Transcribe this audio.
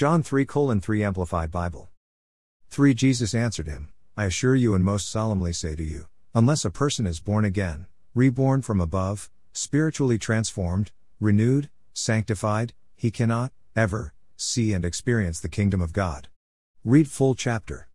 John 3 3 Amplified Bible. 3 Jesus answered him, I assure you and most solemnly say to you, unless a person is born again, reborn from above, spiritually transformed, renewed, sanctified, he cannot, ever, see and experience the kingdom of God. Read full chapter.